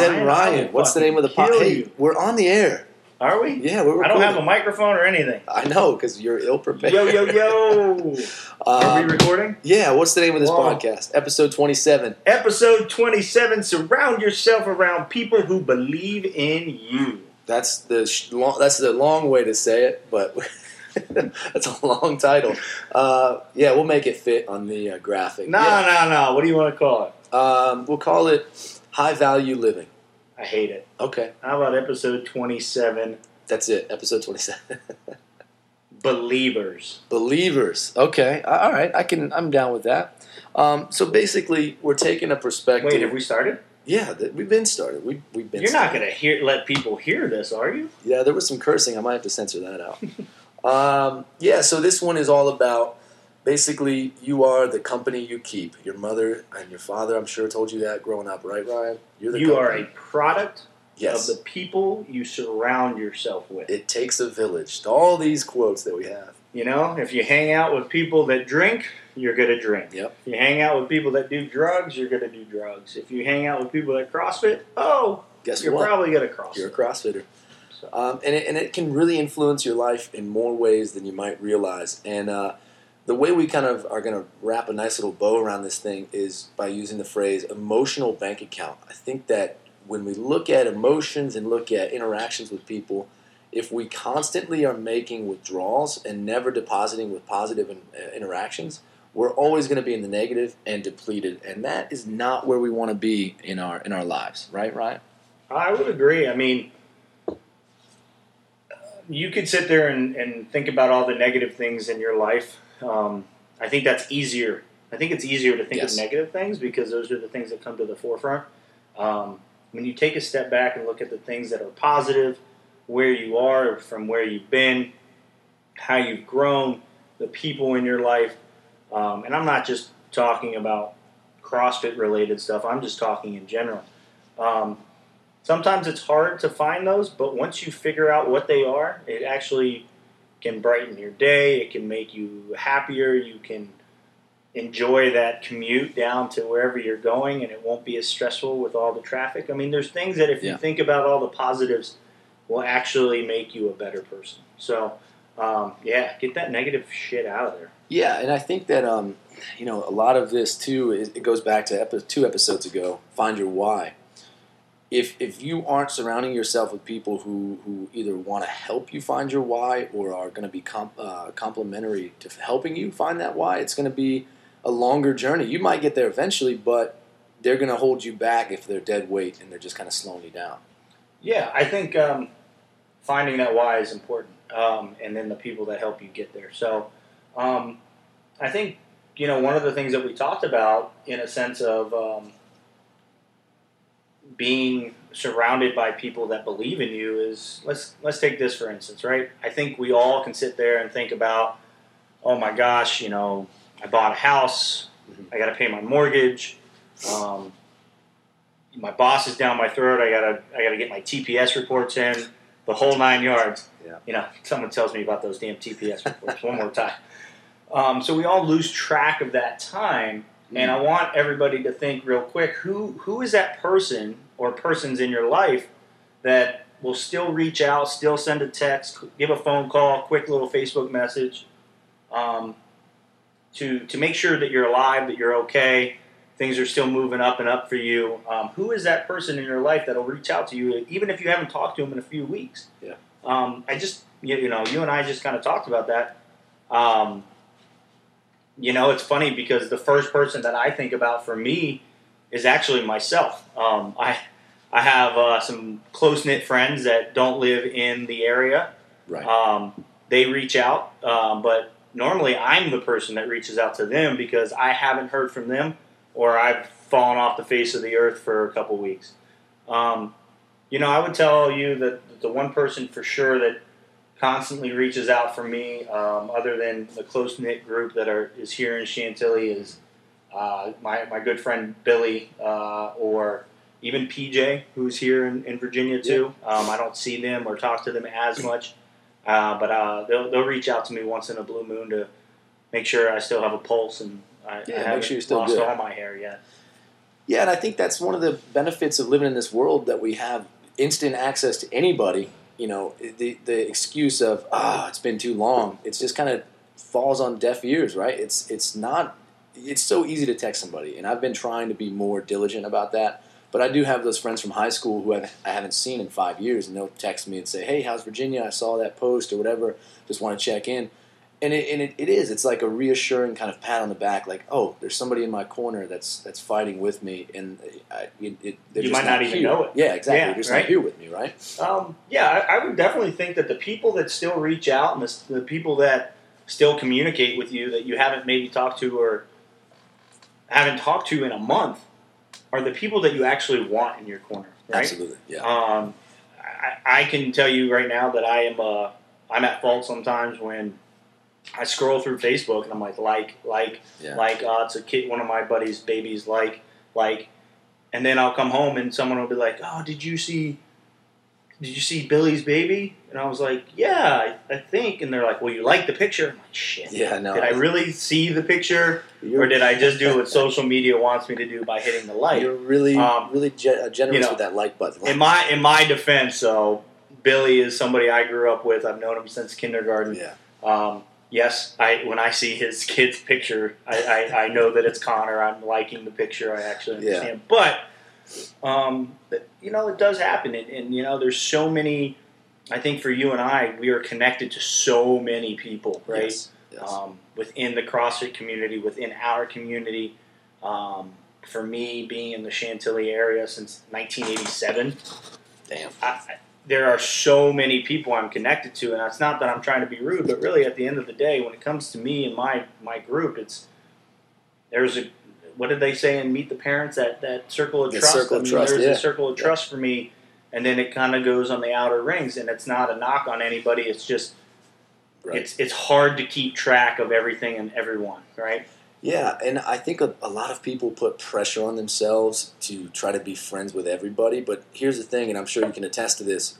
Ryan, Ryan. What's the name of the podcast? Hey, you. we're on the air. Are we? Yeah, we're I don't have a microphone or anything. I know because you're ill prepared. Yo, yo, yo. Are Um, we recording? yeah, what's the name of this Whoa. podcast? Episode 27. Episode 27 Surround yourself around people who believe in you. That's the sh- long, that's the long way to say it, but that's a long title. Uh, yeah, we'll make it fit on the uh, graphic. No, Yeah. no, no. What do you want to call it? Um, we'll call it high value living. I hate it. Okay, How about episode 27 that's it. Episode 27. Believers? Believers. Okay, all right. I can. I'm down with that. Um, so basically, we're taking a perspective. Wait, have we started? Yeah, th- we've been started. We, we've been. You're not going to hear let people hear this, are you? Yeah, there was some cursing. I might have to censor that out. um, yeah, so this one is all about basically you are the company you keep. Your mother and your father, I'm sure, told you that growing up, right, Ryan? You're the You are a product yes. of the people you surround yourself with. it takes a village. All these quotes that we have. You know, if you hang out with people that drink, you're going to drink. Yep. If you hang out with people that do drugs, you're going to do drugs. If you hang out with people that CrossFit, oh, Guess you're what? probably going to CrossFit. You're a CrossFitter. So- Um, and, it, and it can really influence your life in more ways than you might realize. And uh, the way we kind of are going to wrap a nice little bow around this thing is by using the phrase emotional bank account. I think that when we look at emotions and look at interactions with people, if we constantly are making withdrawals and never depositing with positive in, uh, interactions, we're always going to be in the negative and depleted, and that is not where we want to be in our in our lives, right, Ryan? I would agree. I mean, you could sit there and, and think about all the negative things in your life. Um, I think that's easier. I think it's easier to think Yes. of negative things because those are the things that come to the forefront. Um, when you take a step back and look at the things that are positive, where you are, from where you've been, how you've grown, the people in your life, um, and I'm not just talking about CrossFit related stuff, I'm just talking in general. Um, sometimes it's hard to find those, but once you figure out what they are, it actually can brighten your day. It can make you happier. You can enjoy that commute down to wherever you're going, and it won't be as stressful with all the traffic. I mean, there's things that if Yeah. you think about all the positives, will actually make you a better person. So, um, yeah, get that negative shit out of there. Yeah, and I think that um, you know a lot of this too. Is, it goes back to epi- two episodes ago. Find your why. If if you aren't surrounding yourself with people who who either want to help you find your why or are going to be comp, uh, complementary to helping you find that why, it's going to be a longer journey. You might get there eventually, but they're going to hold you back if they're dead weight and they're just kind of slowing you down. Yeah, I think um, finding that why is important, um, and then the people that help you get there. So, um, I think you know one of the things that we talked about in a sense of um, being surrounded by people that believe in you is let's let's take this for instance, right? I think we all can sit there and think about, oh my gosh, you know, I bought a house, I got to pay my mortgage. Um, my boss is down my throat. I gotta I gotta get my TPS reports in, the whole nine yards. Yeah. You know, someone tells me about those damn TPS reports one more time. Um, so we all lose track of that time, and I want everybody to think real quick: who who is that person or persons in your life that will still reach out, still send a text, give a phone call, quick little Facebook message, um, to to make sure that you're alive, that you're okay, things are still moving up and up for you. Um, who is that person in your life that'll reach out to you, even if you haven't talked to them in a few weeks? Yeah. Um, I just, you, you know, you and I just kind of talked about that. Um, you know, it's funny because the first person that I think about for me is actually myself. Um, I, I have uh, some close knit friends that don't live in the area. Right. Um, they reach out, um, but normally I'm the person that reaches out to them because I haven't heard from them or I've fallen off the face of the earth for a couple weeks. Um, you know, I would tell you that the one person for sure that constantly reaches out for me, um, other than the close knit group that are is here in Chantilly, is uh, my my good friend Billy uh, or even PJ, who's here in, in Virginia too. Um, I don't see them or talk to them as much, uh, but uh, they'll they'll reach out to me once in a blue moon to make sure I still have a pulse and I, Yeah, I make haven't sure still lost good. all my hair yet. Yeah, and I think that's one of the benefits of living in this world that we have instant access to anybody. You know, the the excuse of ah, it's been too long. It's just kind of falls on deaf ears, right? It's it's not. It's so easy to text somebody, and I've been trying to be more diligent about that. But I do have those friends from high school who I've, I haven't seen in five years, and they'll text me and say, "Hey, how's Virginia? I saw that post or whatever. Just want to check in." And it, and it, it is. It's like a reassuring kind of pat on the back, like, "Oh, there's somebody in my corner that's that's fighting with me," and I, it, it, You might not even here. know it. Yeah, exactly. Yeah, they're just right? not here with me, right? Um, yeah, I, I would definitely think that the people that still reach out and the, the people that still communicate with you that you haven't maybe talked to or haven't talked to in a month are the people that you actually want in your corner, right? Absolutely. Yeah. Um, I, I can tell you right now that I am uh, I'm at fault sometimes when I scroll through Facebook and I'm like like like Yeah. like uh, it's a kid one of my buddies' babies like like, and then I'll come home and someone will be like, oh, did you see? Did you see Billy's baby? And I was like, yeah, I, I think. And they're like, well, you like the picture? I'm like, shit. Yeah. No. Did I really see the picture, or did I just do what social media wants me to do by hitting the like? You're really, Um, really uh, generous you know, with that like button. In my in my defense, though, Billy is somebody I grew up with. I've known him since kindergarten. yeah. Um, yes, I when I see his kid's picture, I, I, I know that it's Connor. I'm liking the picture. I actually Yeah. understand. But um, but, you know, it does happen, and, and you know, there's so many. I think for you and I, we are connected to so many people, right? Yes. yes. um, within the CrossFit community, within our community. Um, for me, being in the Chantilly area since 1987, Damn. I, there are so many people I'm connected to, and it's not that I'm trying to be rude, but really, at the end of the day, when it comes to me and my my group, it's there's a what did they say in Meet the Parents that that circle of The trust. circle I of mean, trust, there's yeah. a circle of Yeah. trust for me, and then it kind of goes on the outer rings, and it's not a knock on anybody. It's just Right. it's it's hard to keep track of everything and everyone, right? Yeah, and I think a, a lot of people put pressure on themselves to try to be friends with everybody. But here's the thing, and I'm sure you can attest to this.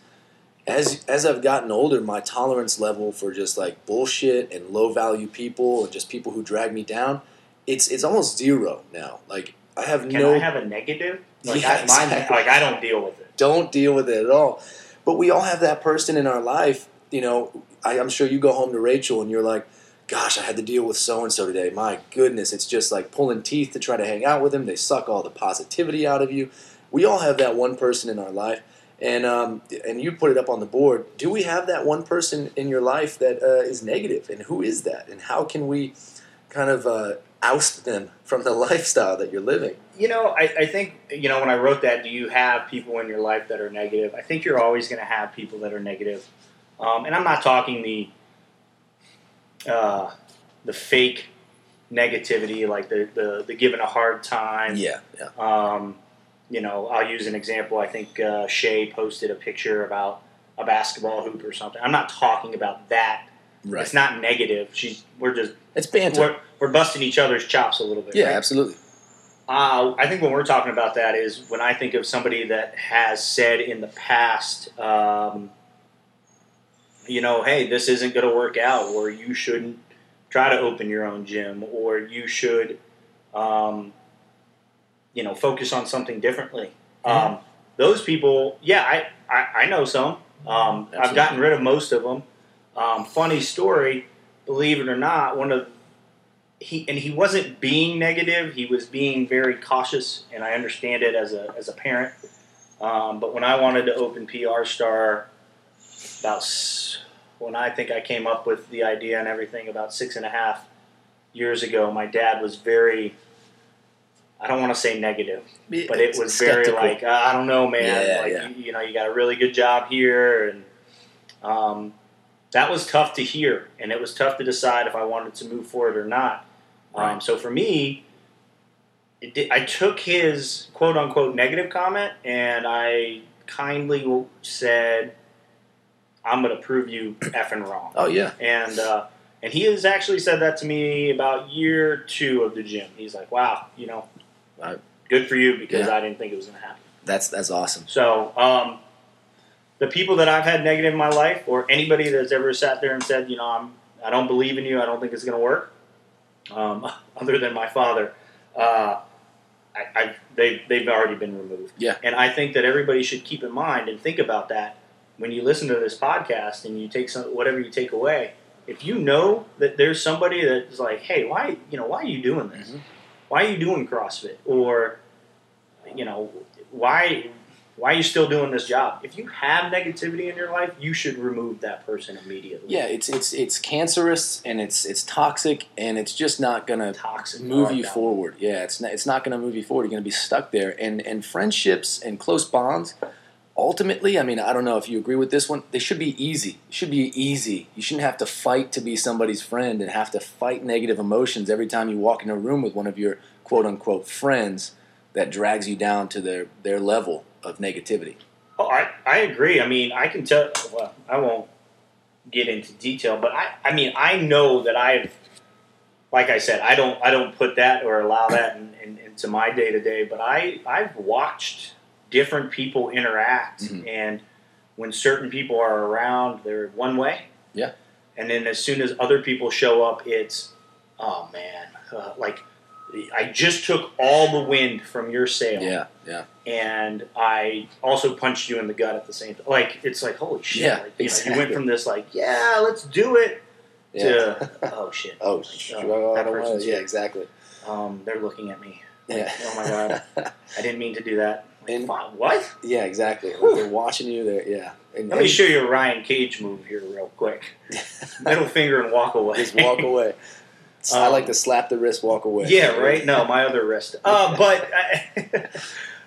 As as I've gotten older, my tolerance level for just like bullshit and low value people and just people who drag me down, it's it's almost zero now. Like I have no. Can no I have a negative? Like, Yeah, I, mine, exactly. like I don't deal with it. don't deal with it at all. But we all have that person in our life. You know, I, I'm sure you go home to Rachel and you're like, gosh, I had to deal with so and so today. My goodness, it's just like pulling teeth to try to hang out with them. They suck all the positivity out of you. We all have that one person in our life. And um, and you put it up on the board. Do we have that one person in your life that uh, is negative? And who is that? And how can we kind of uh, oust them from the lifestyle that you're living? You know, I, I think you know when I wrote that. Do you have people in your life that are negative? I think you're always going to have people that are negative, um, and I'm not talking the uh, the fake negativity, like the, the the giving a hard time. Yeah, yeah, Um, you know, I'll use an example. I think uh, Shay posted a picture about a basketball hoop or something. I'm not talking about that. right. It's not negative. She's we're just It's banter. We're, busting each other's chops a little bit. Yeah, right? absolutely. Uh, I think when we're talking about that is when I think of somebody that has said in the past, um, you know, hey, this isn't going to work out, or you shouldn't try to open your own gym, or you should, um, you know, focus on something differently. Um, those people, yeah, I, I, I know some. Um, I've gotten rid of most of them. Um, funny story, believe it or not, one of he and he wasn't being negative. He was being very cautious, and I understand it as a as a parent. Um, but when I wanted to open PR Star, about when I think I came up with the idea and everything about six and a half years ago, my dad was very. I don't want to say negative, but it was very like I don't know, man. Yeah, like yeah. You, you know, you got a really good job here, and um, that was tough to hear, and it was tough to decide if I wanted to move forward or not. Um, so for me, it did, I took his quote unquote negative comment, and I kindly said, "I'm going to prove you effing wrong." Oh yeah, and uh, and he has actually said that to me about year two of the gym. He's like, "Wow, you know, Right. good for you because Yeah. I didn't think it was going to happen." that's that's awesome. So, um, the people that I've had negative in my life, or anybody that's ever sat there and said, "You know, I'm I don't believe in you. I don't think it's going to work," um, other than my father. Uh, I, I they they've already been removed. Yeah. And I think that everybody should keep in mind and think about that when you listen to this podcast and you take some whatever you take away. If you know that there's somebody that's like, hey, why you know why are you doing this? Mhm. Why are you doing CrossFit? Or you know why why are you still doing this job? If you have negativity in your life, you should remove that person immediately. Yeah, it's it's it's cancerous and it's it's toxic and it's just not gonna toxic. Move you forward. Yeah, it's not, it's not going to move you forward. You're going to be stuck there. And and friendships and close bonds, ultimately, I mean, I don't know if you agree with this one. They should be easy. It should be easy. You shouldn't have to fight to be somebody's friend and have to fight negative emotions every time you walk in a room with one of your quote unquote friends that drags you down to their their level of negativity. Oh, I, I agree. I mean, I can tell. Well, I won't get into detail, but I, I mean, I know that I've, like I said, I don't, I don't put that or allow that in, in, into my day to day. But I, I've watched different people interact, Mhm. and when certain people are around, they're one way. Yeah. And then as soon as other people show up, it's, oh man, uh, like. I just took all the wind from your sail Yeah, yeah, and I also punched you in the gut at the same time. Like it's like holy shit! Yeah, like, you, know, you went from this like yeah, let's do it yeah. to oh shit. oh, Like, oh, that person's yeah, exactly. Um, they're looking at me. Yeah. Oh my god, I didn't mean to do that. Like, And- what? yeah, exactly. They're watching you. They're yeah. And, Let me and show you a Ryan Cage move here, real quick. Middle finger and walk away. just walk away. I Um, like to slap the wrist, walk away. Yeah, right. No, my other wrist. Uh, but I,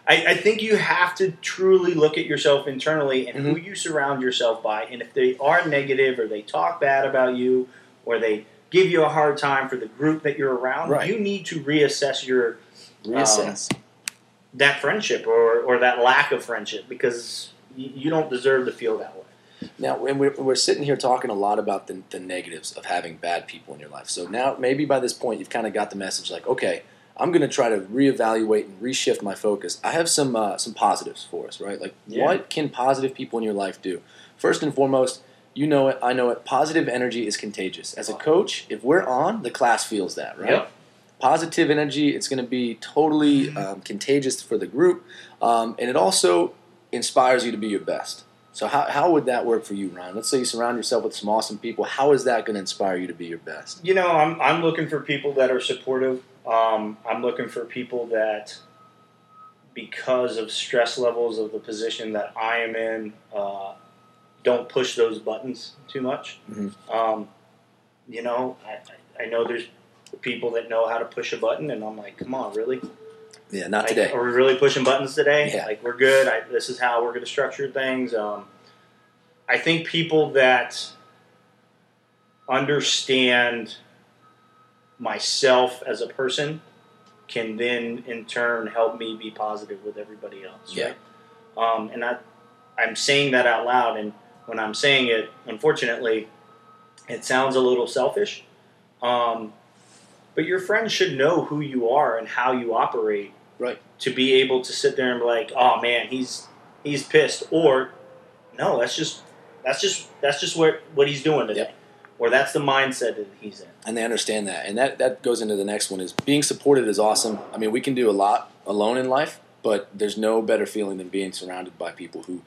I, I think you have to truly look at yourself internally and Mm-hmm. who you surround yourself by. And if they are negative or they talk bad about you or they give you a hard time for the group that you're around, Right. you need to reassess your Reassess. that friendship or, or that lack of friendship because you don't deserve to feel that way. Now, when we're, we're sitting here talking a lot about the, the negatives of having bad people in your life. So now, maybe by this point, you've kind of got the message like, okay, I'm going to try to reevaluate and reshift my focus. I have some uh, some positives for us, right? Like, Yeah. what can positive people in your life do? First and foremost, you know it, I know it. Positive energy is contagious. As a coach, if we're on, the class feels that, right? Yep. Positive energy, it's going to be totally um, contagious for the group, um, and it also inspires you to be your best. So how, how would that work for you, Ryan? Let's say you surround yourself with some awesome people. How is that going to inspire you to be your best? You know, I'm, I'm looking for people that are supportive. Um, I'm looking for people that, because of stress levels of the position that I am in, uh, don't push those buttons too much. Mhm. Um, you know, I- I know there's people that know how to push a button, and I'm like, come on, really? Yeah, not Like, today. Are we really pushing buttons today? Yeah. Like we're good. I, this is how we're going to structure things. Um, I think people that understand myself as a person can then, in turn, help me be positive with everybody else. Yeah. Right? Um, and I, I'm saying that out loud, and when I'm saying it, unfortunately, it sounds a little selfish. Um, but your friends should know who you are and how you operate. To be able to sit there and be like, "Oh man, he's he's pissed," or "No, that's just that's just that's just what what he's doing today," Yep. or "That's the mindset that he's in." and they understand that. And that, that goes into the next one is being supported is awesome. I mean, we can do a lot alone in life, but there's no better feeling than being surrounded by people who,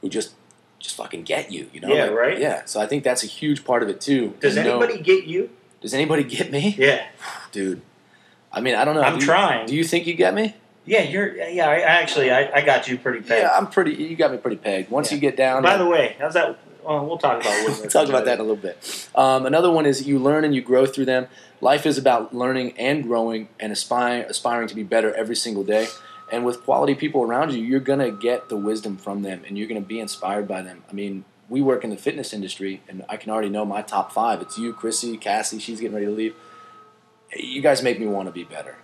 who just just fucking get you, you know? Yeah, Like, right? Yeah. So I think that's a huge part of it too. Does To know- anybody get you? does anybody get me? Yeah, Dude. I mean, I don't know. I'm Do you- trying. Do you think you get me? Yeah. You're yeah. I, actually, I, I got you pretty pegged. Yeah, I'm pretty. You got me pretty pegged. Once Yeah. you get down, By the way, how's that? Well, we'll talk about we'll talk about that in a little bit. Um, another one is you learn and you grow through them. Life is about learning and growing and aspiring, aspiring to be better every single day. And with quality people around you, you're gonna get the wisdom from them, and you're gonna be inspired by them. I mean, we work in the fitness industry, and I can already know my top five. It's you, Chrissy, Cassie. She's getting ready to leave. You guys make me want to be better.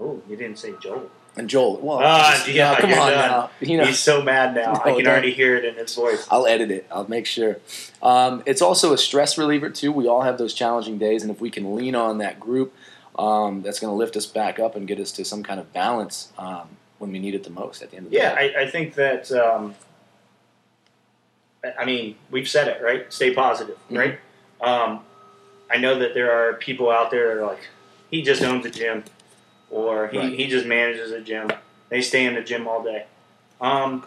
Oh, you didn't say Joel. And Joel, well, just- yeah, no, come on done. now. You know, He's so mad now. I can don't. already hear it in his voice. I'll edit it. I'll make sure. Um, it's also a stress reliever too. We all have those challenging days, and if we can lean on that group, um, that's going to lift us back up and get us to some kind of balance um, when we need it the most. At the end of the Yeah, day. I, I think that. Um, I- mean, we've said it right. Stay positive, Mhm. right? Um, I know that there are people out there that are like, he just owns a gym. Or he, Right. he just manages a gym. They stay in the gym all day. Um,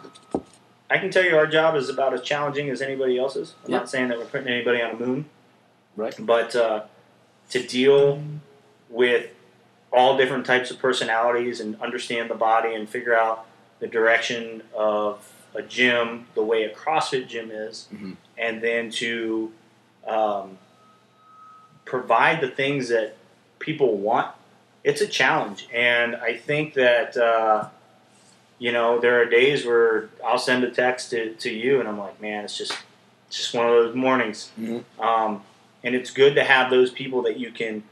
I can tell you our job is about as challenging as anybody else's. I'm Yeah. not saying that we're putting anybody on the moon, Right. but uh, to deal with all different types of personalities and understand the body and figure out the direction of a gym, the way a CrossFit gym is, Mhm. and then to um, provide the things that people want. It's a challenge, and I think that uh, you know there are days where I'll send a text to, to you, and I'm like, man, it's just it's just one of those mornings. Mhm. Um, and it's good to have those people that you can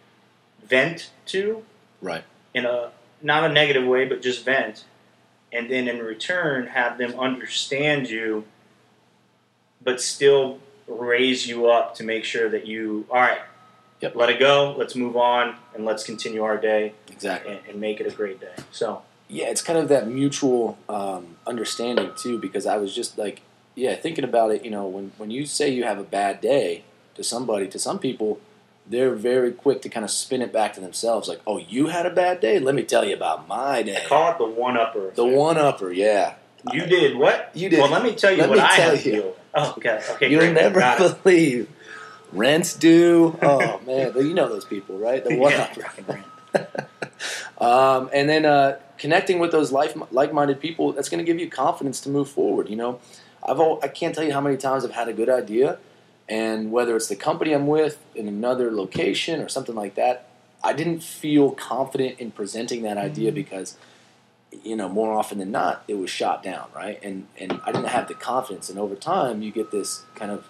vent to Right. in a not a negative way, but just vent, and then in return have them understand you, but still raise you up to make sure that you all right. Yep. Let it go. Let's move on, and let's continue our day Exactly. and, and make it a great day. So Yeah, it's kind of that mutual um, understanding too. Because I was just like, yeah, thinking about it. You know, when when you say you have a bad day to somebody, to some people, they're very quick to kind of spin it back to themselves. Like, oh, you had a bad day. Let me tell you about my day. I call it the one upper. The one upper, yeah. You did what? You did. Well, let me tell you Let what me I tell you. Oh, okay. Okay. You'll never believe. Rent's due. Oh man, you know those people, right? The one Yeah. Um, and then uh, connecting with those life, like-minded people, that's going to give you confidence to move forward. You know, I've all, I can't tell you how many times I've had a good idea, and whether it's the company I'm with in another location or something like that, I didn't feel confident in presenting that idea because, you know, more often than not, it was shot down, right? And and I didn't have the confidence, and over time, you get this kind of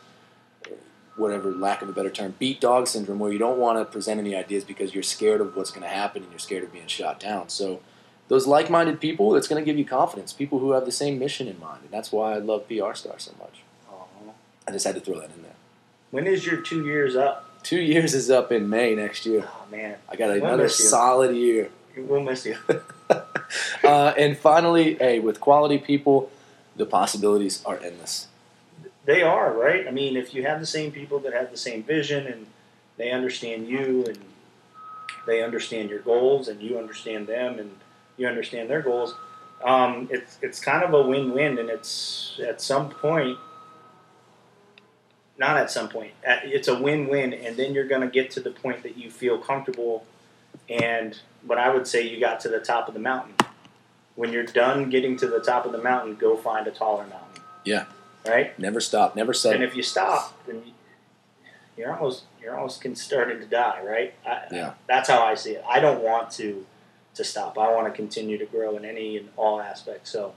whatever lack of a better term beat dog syndrome where you don't want to present any ideas because you're scared of what's going to happen and you're scared of being shot down. So those like-minded people it's going to give you confidence people who have the same mission in mind and that's why i love pr star so much. Aw. i just had to throw that in there. When is your two years up? two years is up in may next year. Oh man, i got We'll another solid year. We'll miss you. uh, and finally hey with quality people the possibilities are endless They are right. I mean, if you have the same people that have the same vision and they understand you and they understand your goals and you understand them and you understand their goals, um, it's it's kind of a win-win. And it's at some point, not at some point, at, it's a win-win. And then you're going to get to the point that you feel comfortable. And what I would say, you got to the top of the mountain. When you're done getting to the top of the mountain, go find a taller mountain. Yeah. Right. never stop never And settle if you stop, then you- you're almost you're almost starting to die, right? I, Yeah. That's how I see it. I don't want to to stop. I want to continue to grow in any and all aspects. So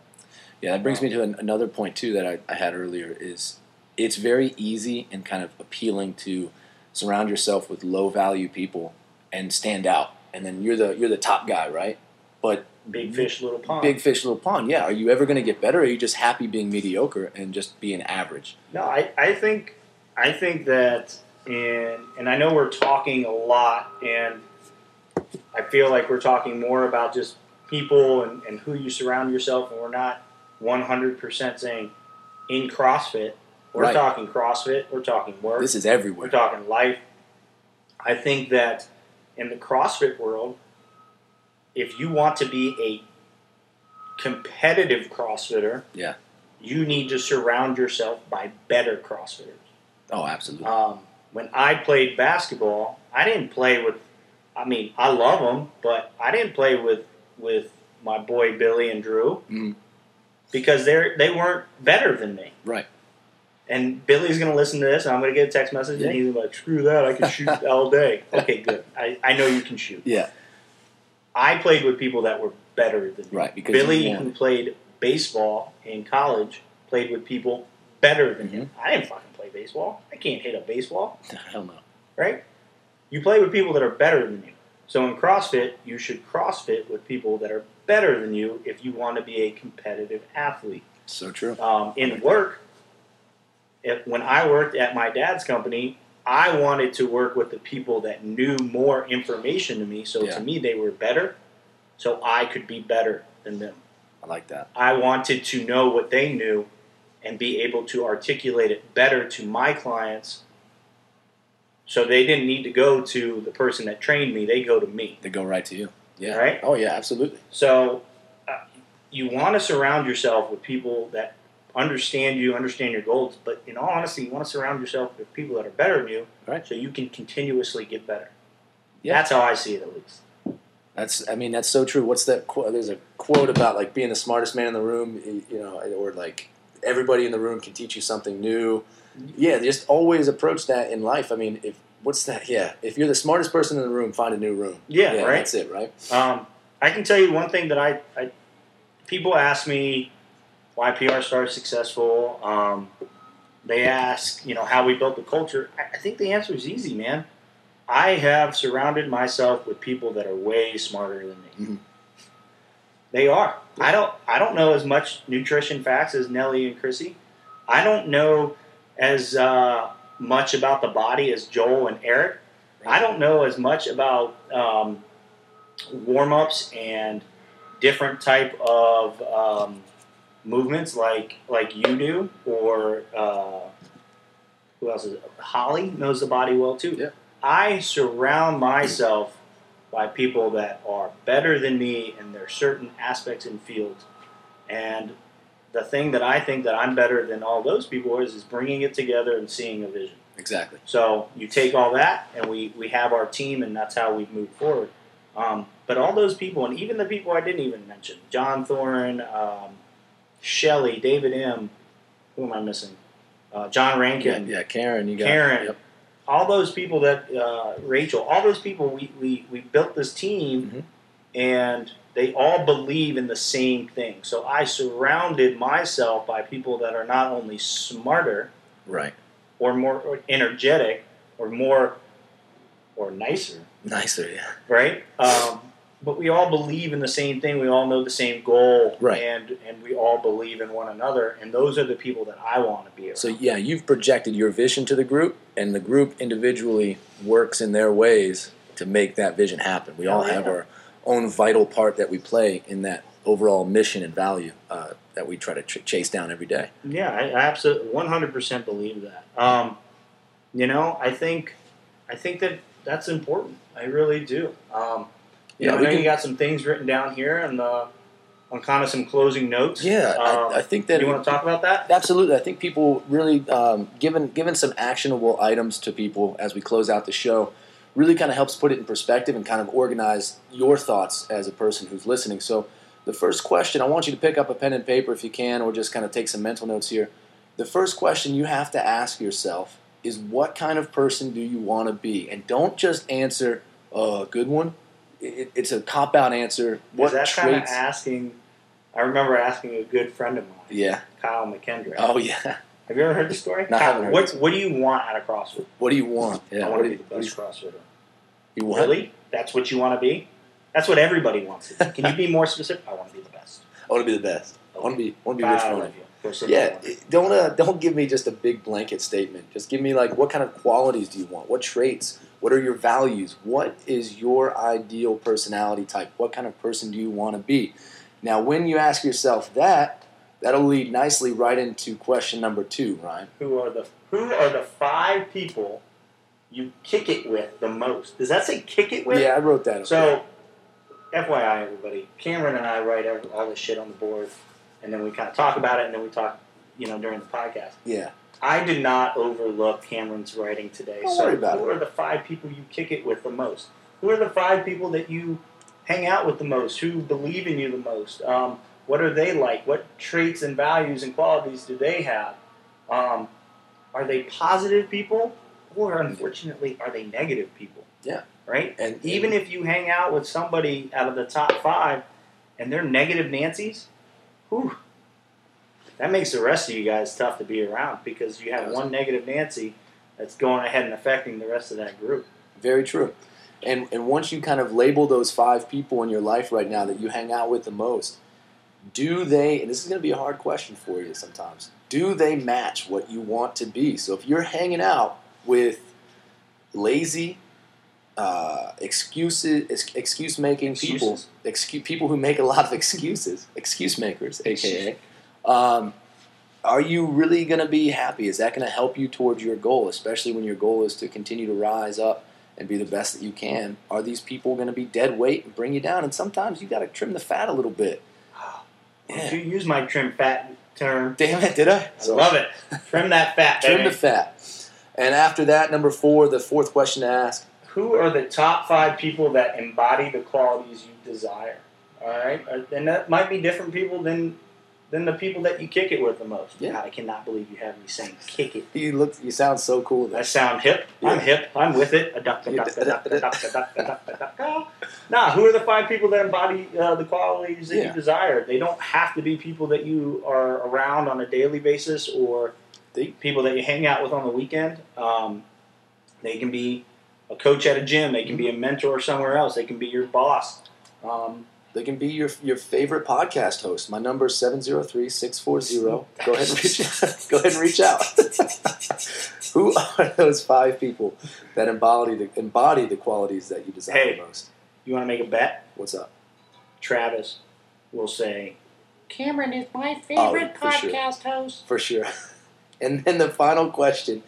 Yeah, that brings me to an, another point too that I, I had earlier is it's very easy and kind of appealing to surround yourself with low value people and stand out, and then you're the you're the top guy, right? But big mm-hmm. fish, little pond. big fish, little pond. Yeah, are you ever going to get better? Or are you just happy being mediocre and just being average? No, I, I think I think that in and I know we're talking a lot and I feel like we're talking more about just people and, and who you surround yourself and we're not one hundred percent saying in CrossFit. We're Right. talking CrossFit, we're talking work, This is everywhere. we're talking life. I think that in the CrossFit world, if you want to be a competitive CrossFitter, Yeah. you need to surround yourself by better CrossFitters. Oh, absolutely. Um, when I played basketball, I didn't play with. I mean, I love them, but I didn't play with with my boy Billy and Drew Mhm. because they they weren't better than me. Right. And Billy's going to listen to this, and I'm going to get a text message, and he's like, "Screw that! I can shoot all day." Okay, good. I, I know you can shoot. Yeah. I played with people that were better than me. Right. Because Billy, who played baseball in college, played with people better than Mm-hmm. him. I didn't fucking play baseball. I can't hit a baseball, hell no. right? You play with people that are better than you. So in CrossFit, you should CrossFit with people that are better than you if you want to be a competitive athlete. So true. Um, in work, if, when I worked at my dad's company, I wanted to work with the people that knew more information to me. So Yeah. to me, they were better, so I could be better than them. I like that. I wanted to know what they knew and be able to articulate it better to my clients so they didn't need to go to the person that trained me, they go to me. They go right to you. Yeah. Right? Oh yeah, absolutely. So uh, you want to surround yourself with people that understand you, understand your goals. But in all honesty, you want to surround yourself with people that are better than you, Right. so you can continuously get better. Yeah. That's how I see it, at least. That's, I mean, that's so true. What's that quote? There's a quote about like being the smartest man in the room, you know, or like everybody in the room can teach you something new. Yeah, just always approach that in life. I mean, if what's that? Yeah, if you're the smartest person in the room, find a new room. Yeah, right. That's it, right? Um, I can tell you one thing that I, I people ask me why PR Star is successful. Um, they ask, you know, how we built the culture. I, I think the answer is easy, man. I have surrounded myself with people that are way smarter than me. Mhm. They are. I don't. I don't know as much nutrition facts as Nelly and Chrissy. I don't know as uh, much about the body as Joel and Eric. I don't know as much about um, warm ups and different type of um, movements like like you do, or uh, who else is it? Holly knows the body well too. Yeah. I surround myself by people that are better than me in their certain aspects and fields, and the thing that I think that I'm better than all those people is is bringing it together and seeing a vision. Exactly. So you take all that, and we, we have our team, and that's how we move forward. Um, but all those people, and even the people I didn't even mention, John Thorne, um, Shelley, David M. Who am I missing? Uh, John Rankin, yeah, Karen, you got Karen. Yep. all those people that uh, Rachel, all those people, we, we, we built this team, Mhm. and they all believe in the same thing. So I surrounded myself by people that are not only smarter Right. or more or energetic or more or nicer, Nicer, yeah. right? Um, but we all believe in the same thing. We all know the same goal, Right. And and we all believe in one another. And those are the people that I want to be around. So yeah, you've projected your vision to the group, and the group individually works in their ways to make that vision happen. We all have yeah. our own vital part that we play in that overall mission and value uh, that we try to ch- chase down every day. Yeah, I, I absolutely one hundred percent believe that. Um, you know, I think I think that that's important. I really do. Um, you Yeah, know, we can- you got some things written down here and uh, on kind of some closing notes. Yeah, Um, I, I think that you want to talk about that? Absolutely, I think people really um, given given some actionable items to people as we close out the show really kind of helps put it in perspective and kind of organize your thoughts as a person who's listening. So, the first question I want you to pick up a pen and paper if you can, or just kind of take some mental notes here. The first question you have to ask yourself is, "What kind of person do you want to be?" And don't just answer a good one. It, it's a cop out answer. What Is that kind of traits? asking? I remember asking a good friend of mine, yeah. Kyle McKendrick. Oh yeah. Have you ever heard the story? No, I Kyle, haven't heard what, what do you want out of CrossFit? What do you want? Yeah. I want to be the what do you- best CrossFitter. you want? Really? That's what you want to be? That's what everybody wants. Can you be more specific? I want to be the best. I want to be the best. I want to be. want to be Rich I. Yeah, don't uh, don't give me just a big blanket statement. Just give me like what kind of qualities do you want? What traits? What are your values? What is your ideal personality type? What kind of person do you want to be? Now, when you ask yourself that, that'll lead nicely right into question number two, Ryan. Who are the Who are the five people you kick it with the most? Does that say kick it with? Yeah, I wrote that. up So, FYI, everybody, Cameron and I write all this shit on the board, and then we kind of talk about it, and then we talk, you know, during the podcast. yeah, I did not overlook Cameron's writing today. Don't so, worry about who it. are the five people you kick it with the most? Who are the five people that you hang out with the most? Who believe in you the most? Um, what are they like? What traits and values and qualities do they have? Um, are they positive people, or unfortunately, are they negative people? Yeah. Right. and Even if you hang out with somebody out of the top five, and they're negative Nancy's, whew, that makes the rest of you guys tough to be around because you have one negative Nancy that's going ahead and affecting the rest of that group. Very true. And and once you kind of label those five people in your life right now that you hang out with the most, do they? And this is going to be a hard question for you sometimes. Do they match what you want to be? So if you're hanging out with lazy, uh, excuses, ex- excuse making people, excuse, people who make a lot of excuses, excuse makers, aka. Um, are you really going to be happy? Is that going to help you towards your goal, especially when your goal is to continue to rise up and be the best that you can, are these people going to be dead weight and bring you down? And sometimes you got to trim the fat a little bit. Did you use my trim fat term? Damn it, did I? I love it. Trim that fat, Trim the fat. And after that, number four, the fourth question to ask. Who are the top five people that embody the qualities you desire? All right, and that might be different people than than the people that you kick it with the most. Yeah. God, I cannot believe you have me saying "kick it." You look, you sound so cool. I sound hip. I'm hip. I'm with it. Nah, who are the five people that embody uh, the qualities that Yeah. you desire? They don't have to be people that you are around on a daily basis or They- people that you hang out with on the weekend. Um, they can be a coach at a gym. They can be a mentor somewhere else. They can be your boss. Um, They can be your your favorite podcast host. My number is 703-640. Go ahead and reach out. go ahead and reach out. Who are those five people that embody the embody the qualities that you desire Hey. the most? you want to make a bet? What's up? Travis will say, Cameron is my favorite Oh, for sure. podcast host. For sure. And then the final question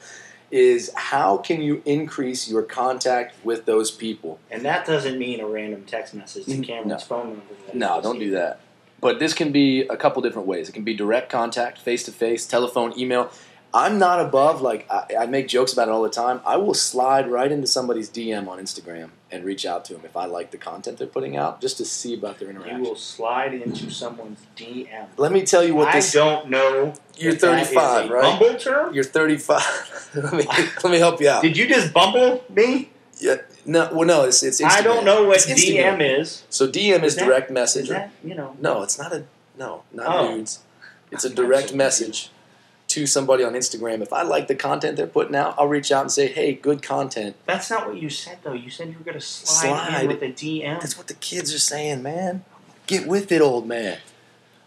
is how can you increase your contact with those people? and that doesn't mean a random text message to Mm, Cameron's no. phone number. No, don't do that. But this can be a couple different ways. It can be direct contact, face to face, telephone, email. I'm not above, like, I, I make jokes about it all the time. I will slide right into somebody's DM on Instagram and reach out to them if I like the content they're putting out just to see about their interaction. You will slide into someone's DM. Let me tell you what I this. I don't know. You're if that is 35, a right? Bumble term? You're 35. let, me, let me help you out. Did you just bumble me? Yeah, no, well, no, it's, it's Instagram. I don't know what. DM is. So DM is, Is that- direct Is message. that you know? No, it's not a no, not Oh. nudes. It's a direct message to somebody on Instagram. If I like the content they're putting out, I'll reach out and say, "Hey, good content." That's not what you said though. You said you were going to slide, Slide. in with a DM. That's what the kids are saying, man. Get with it, old man.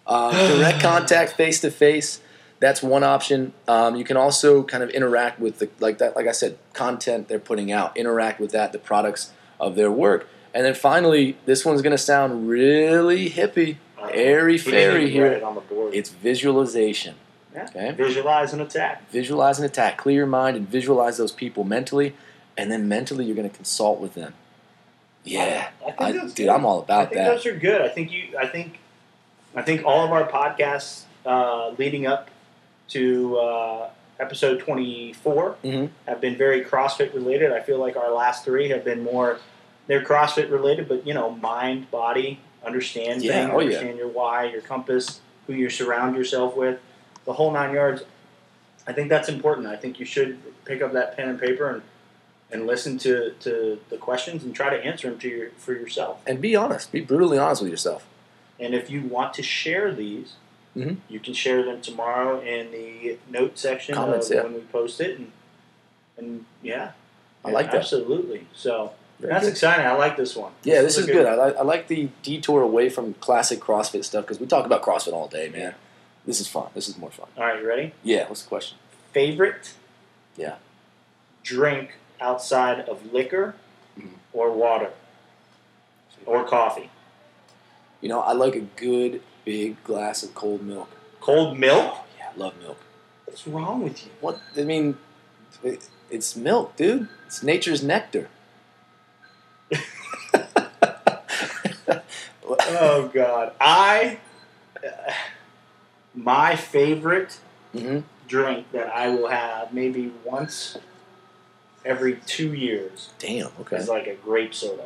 Um, direct contact, face to face. That's one option. Um, you can also kind of interact with the like that, like I said, content they're putting out. Interact with that, the products of their work, and then finally, this one's going to sound really hippie, Uh, airy fairy here. it on the board. It's visualization. Yeah. Okay. Visualize an attack. Visualize an attack. Clear your mind and visualize those people mentally, and then mentally you're going to consult with them. Yeah, I think I, dude, good. I'm all I about think that. those are good. I think you. I think. I think all of our podcasts uh, leading up to uh, episode 24 Mhm. have been very CrossFit related. I feel like our last three have been more. They're CrossFit related, but you know, mind, body, understand Yeah, things, oh, yeah. understand your why, your compass, who you surround yourself with, the whole nine yards. I think that's important. I think you should pick up that pen and paper and and listen to, to the questions and try to answer them to your for yourself. And be honest. Be brutally honest with yourself. And if you want to share these, Mhm. you can share them tomorrow in the note section Comments, of yeah. when we post it. And, and yeah, I like that. Absolutely. So Very that's good. exciting. I like this one. Yeah, this was is a good. I, like- I like the detour away from classic CrossFit stuff because we talk about CrossFit all day, man. This is fun. This is more fun. All right, you ready? Yeah. What's the question? Favorite? Yeah. Drink outside of liquor Mhm. or water or coffee. You know, I like a good big glass of cold milk. Cold milk? Oh yeah, I love milk. What's wrong with you? What? I mean, it, it's milk, dude. It's nature's nectar. Oh God, I uh, my favorite hmm drink that I will have maybe once every two years Damn. Okay. is like a grape soda.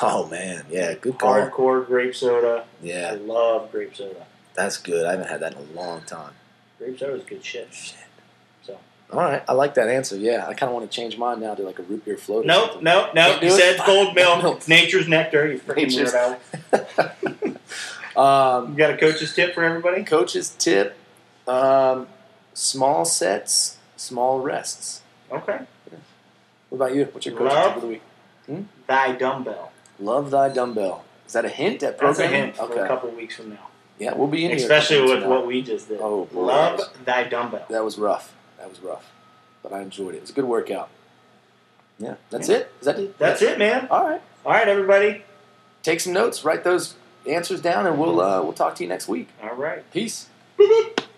Oh man, yeah, good call. Hardcore grape soda. Yeah, I love grape soda. that's good. I haven't had that in a long time. Grape soda is good shit. Shit. So All right, I like that answer. Yeah, I kind of want to change mine now to like a root beer float. no, no, no. You said cold milk. Nature's nectar. You freaking weirdo. Um, You got a coach's tip for everybody? coach's tip: um, small sets, small rests. Okay. What about you? What's your coach's Love. tip of the week? Thy dumbbell. Love thy dumbbell. Is that a hint at That's a hint for Okay. a couple weeks from now. Yeah, we'll be in here. Especially with what we just did. Oh, boy. Love thy dumbbell. That was rough. That was rough, but I enjoyed it. It was a good workout. Yeah, that's Yeah. it. Is that it? That's it, man. All right. All right, everybody. Take some notes. Write those answers down, and we'll uh, we'll talk to you next week. All right. Peace.